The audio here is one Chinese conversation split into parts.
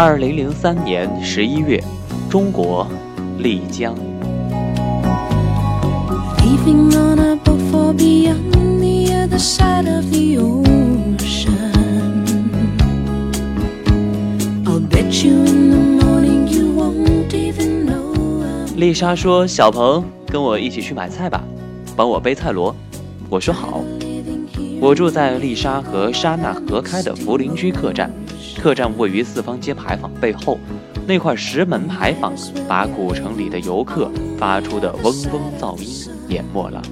二零零三年十一月，中国丽江。丽莎说：“小鹏，跟我一起去买菜吧，帮我背菜箩。”我说好。我住在丽莎和莎娜合开的福林居客栈，客栈位于四方街牌坊背后，那块石门牌坊把古城里的游客发出的嗡嗡噪音淹没了，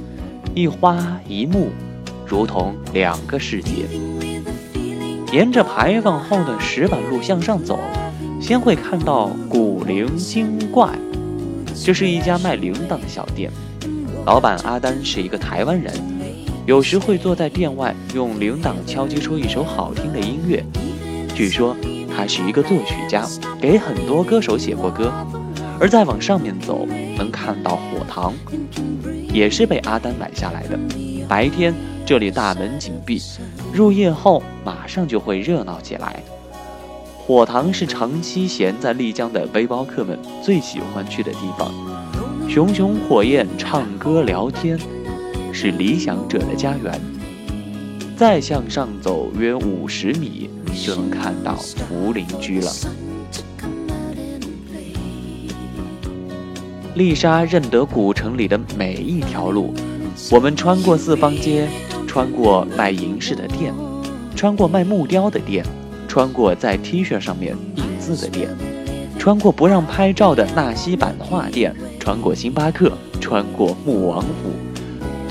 一花一木，如同两个世界。沿着牌坊后的石板路向上走，先会看到古灵精怪，这是一家卖铃铛的小店，老板阿丹是一个台湾人。有时会坐在店外，用铃铛敲击出一首好听的音乐。据说他是一个作曲家，给很多歌手写过歌。而再往上面走，能看到火塘，也是被阿丹买下来的。白天这里大门紧闭，入夜后马上就会热闹起来。火塘是长期闲在丽江的背包客们最喜欢去的地方，熊熊火焰唱歌聊天。是理想者的家园。再向上走约五十米，就能看到福林居了。丽莎认得古城里的每一条路。我们穿过四方街，穿过卖银饰的店，穿过卖木雕的店，穿过在 T 恤上面印字的店，穿过不让拍照的纳西版画店，穿过星巴克，穿过穆王府。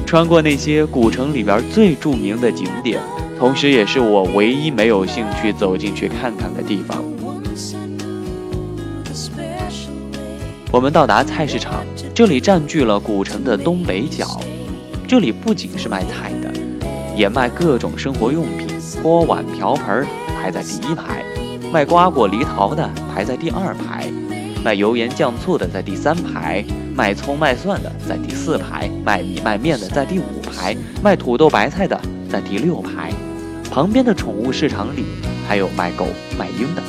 穿过那些古城里边最著名的景点，同时也是我唯一没有兴趣走进去看看的地方。我们到达菜市场，这里占据了古城的东北角。这里不仅是卖菜的，也卖各种生活用品，锅碗瓢盆排在第一排，卖瓜果梨桃的排在第二排。卖油盐酱醋的在第三排，卖葱卖蒜的在第四排，卖米卖面的在第五排，卖土豆白菜的在第六排。旁边的宠物市场里还有卖狗卖鹰的。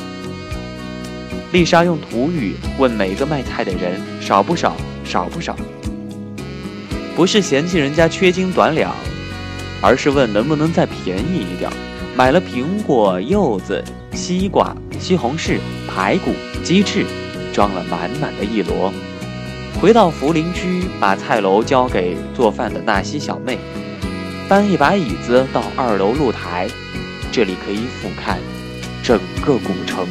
丽莎用土语问每个卖菜的人少不少，少不少。不是嫌弃人家缺斤短两，而是问能不能再便宜一点。买了苹果、柚子、西瓜、西红柿、排骨、鸡翅。装了满满的一箩，回到福林居，把菜楼交给做饭的纳西小妹，搬一把椅子到二楼露台，这里可以俯瞰整个古城。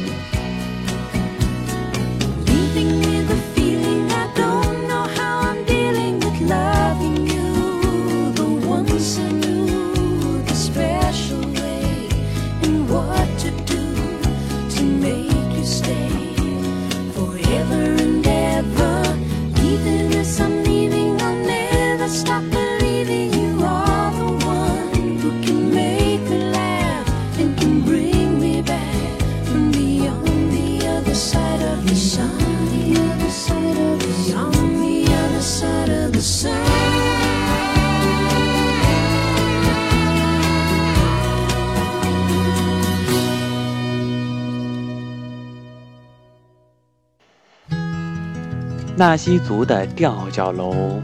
纳西族的吊脚楼，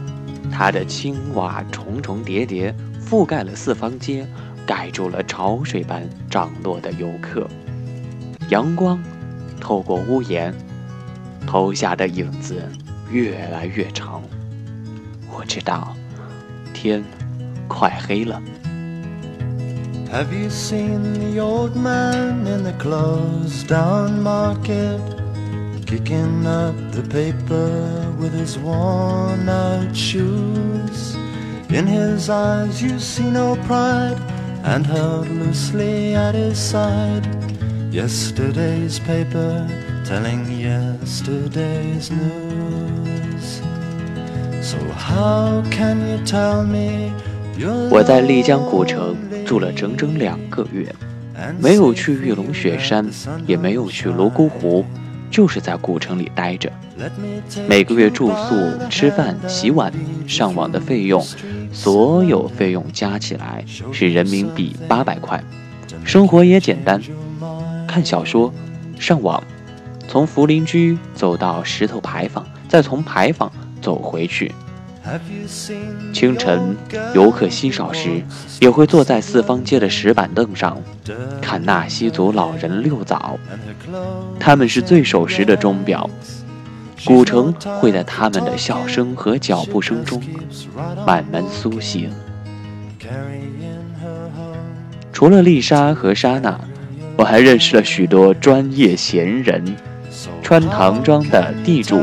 它的青瓦重重叠叠，覆盖了四方街，盖住了潮水般涨落的游客。阳光透过屋檐，投下的影子越来越长。我知道，天快黑了。Have you seen the old man in the closed down market? Kicking up the paper with his worn out shoes. In his eyes you see no pride, and held loosely at his side. Yesterday's paper telling yesterday's news. So how can you tell me? 我在丽江古城住了整整两个月，没有去玉龙雪山，也没有去泸沽湖。就是在古城里待着，每个月住宿、吃饭、洗碗、上网的费用，所有费用加起来是人民币八百块，生活也简单，看小说、上网、从福林居走到石头牌坊，再从牌坊走回去。清晨，游客稀少时，也会坐在四方街的石板凳上，看纳西族老人遛早。他们是最守时的钟表，古城会在他们的笑声和脚步声中慢慢苏醒。除了丽莎和莎娜，我还认识了许多专业闲人，穿唐装的地主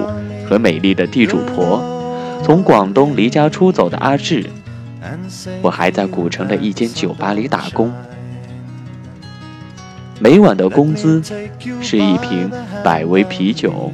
和美丽的地主婆。从广东离家出走的阿志，我还在古城的一间酒吧里打工，每晚的工资是一瓶百威啤酒。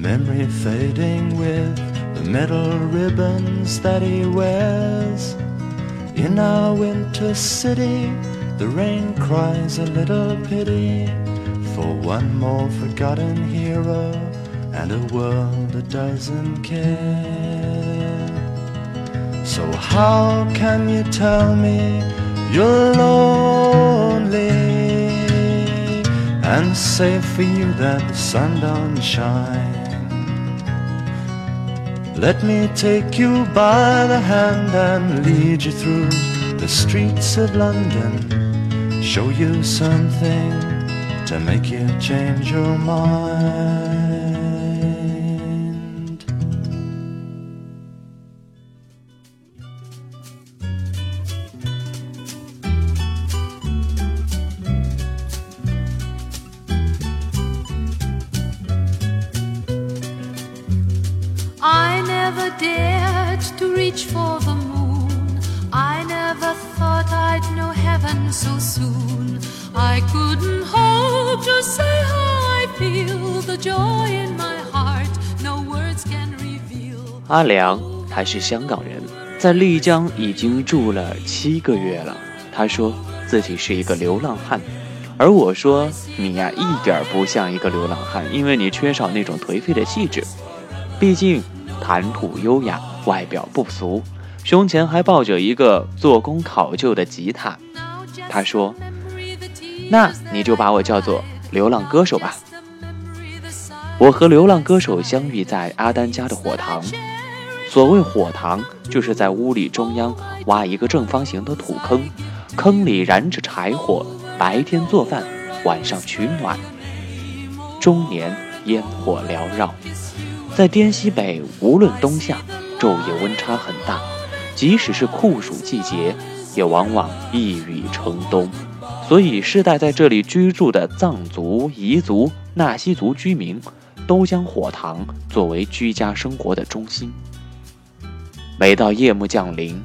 Memory fading with the metal ribbons that he wears. In our winter city, the rain cries a little pity for one more forgotten hero and a world that doesn't care. So, how can you tell me you're lonely and say for you that the sun don't shine? Let me take you by the hand and lead you through the streets of London. Show you something to make you change your mind. 阿良，他是香港人，在丽江已经住了七个月了。他说自己是一个流浪汉，而我说你呀，一点不像一个流浪汉，因为你缺少那种颓废的气质。毕竟。谈吐优雅，外表不俗，胸前还抱着一个做工考究的吉他。他说：“那你就把我叫做流浪歌手吧。”我和流浪歌手相遇在阿丹家的火塘。所谓火塘，就是在屋里中央挖一个正方形的土坑，坑里燃着柴火，白天做饭，晚上取暖。终年烟火缭绕。在滇西北，无论冬夏，昼夜温差很大，即使是酷暑季节，也往往一雨成冬。所以，世代在这里居住的藏族、彝族、纳西族居民，都将火塘作为居家生活的中心。每到夜幕降临，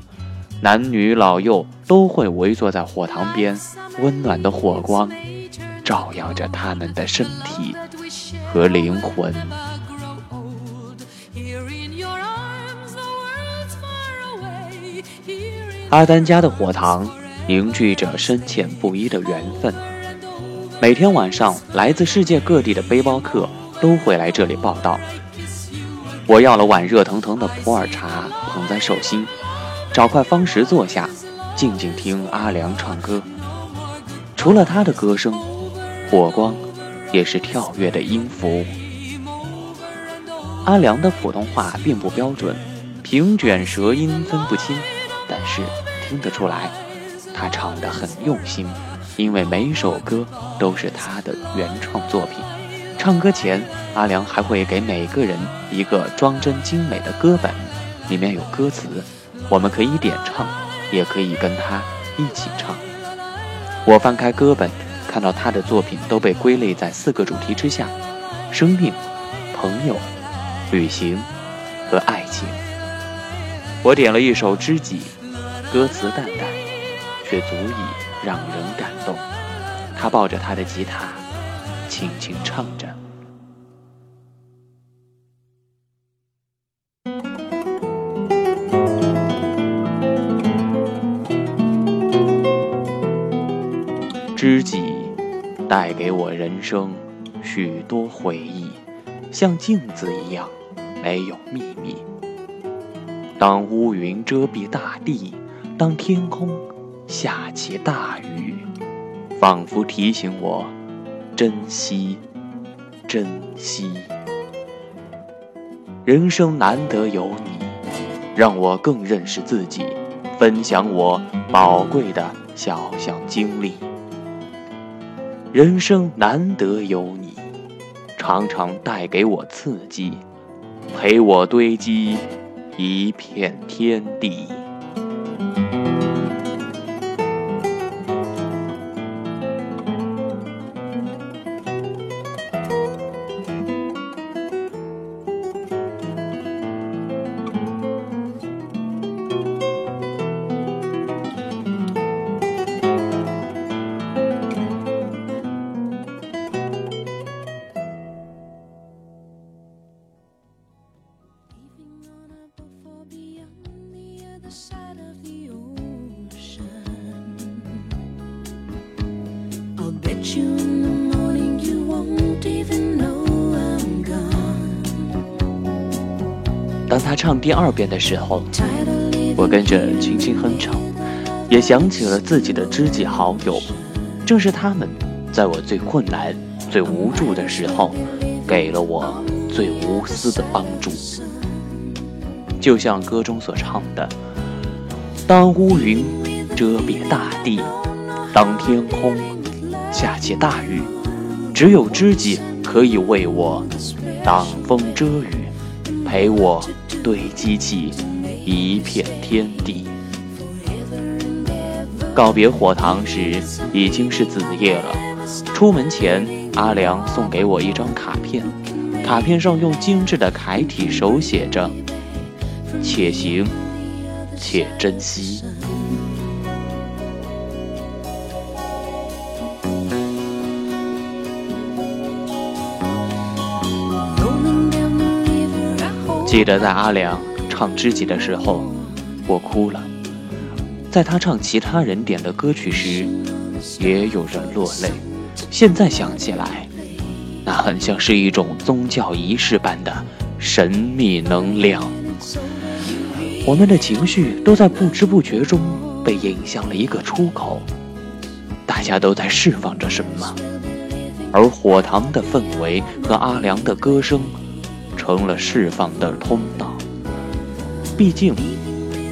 男女老幼都会围坐在火塘边，温暖的火光照耀着他们的身体和灵魂。阿丹家的火塘凝聚着深浅不一的缘分。每天晚上，来自世界各地的背包客都会来这里报道。我要了碗热腾腾的普洱茶，捧在手心，找块方石坐下，静静听阿良唱歌。除了他的歌声，火光也是跳跃的音符。阿良的普通话并不标准，平卷舌音分不清，但是听得出来，他唱得很用心，因为每首歌都是他的原创作品。唱歌前，阿良还会给每个人一个装帧精美的歌本，里面有歌词。我们可以点唱，也可以跟他一起唱。我翻开歌本，看到他的作品都被归类在四个主题之下：生命、朋友、旅行和爱情。我点了一首《知己》，歌词淡淡，却足以让人感动。他抱着他的吉他，轻轻唱着。知己带给我人生许多回忆，像镜子一样没有秘密。当乌云遮蔽大地，当天空下起大雨，仿佛提醒我珍惜，珍惜。人生难得有你，让我更认识自己，分享我宝贵的小小经历。人生难得有你，常常带给我刺激，陪我堆积一片天地。当他唱第二遍的时候，我跟着轻轻哼唱，也想起了自己的知己好友，正是他们，在我最困难、最无助的时候，给了我最无私的帮助。就像歌中所唱的：“当乌云遮蔽大地，当天空下起大雨，只有知己可以为我挡风遮雨，陪我堆积起一片天地。”告别火塘时已经是子夜了。出门前，阿良送给我一张卡片，卡片上用精致的楷体手写着。且行且珍惜。记得在阿良唱《知己》的时候，我哭了；在他唱其他人点的歌曲时，也有人落泪。现在想起来，那很像是一种宗教仪式般的神秘能量。我们的情绪都在不知不觉中被引向了一个出口，大家都在释放着什么，而火塘的氛围和阿良的歌声，成了释放的通道。毕竟，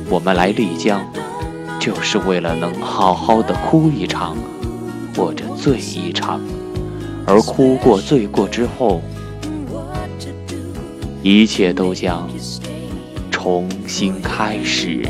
我们来丽江，就是为了能好好的哭一场，或者醉一场，而哭过、醉过之后，一切都将。重新开始。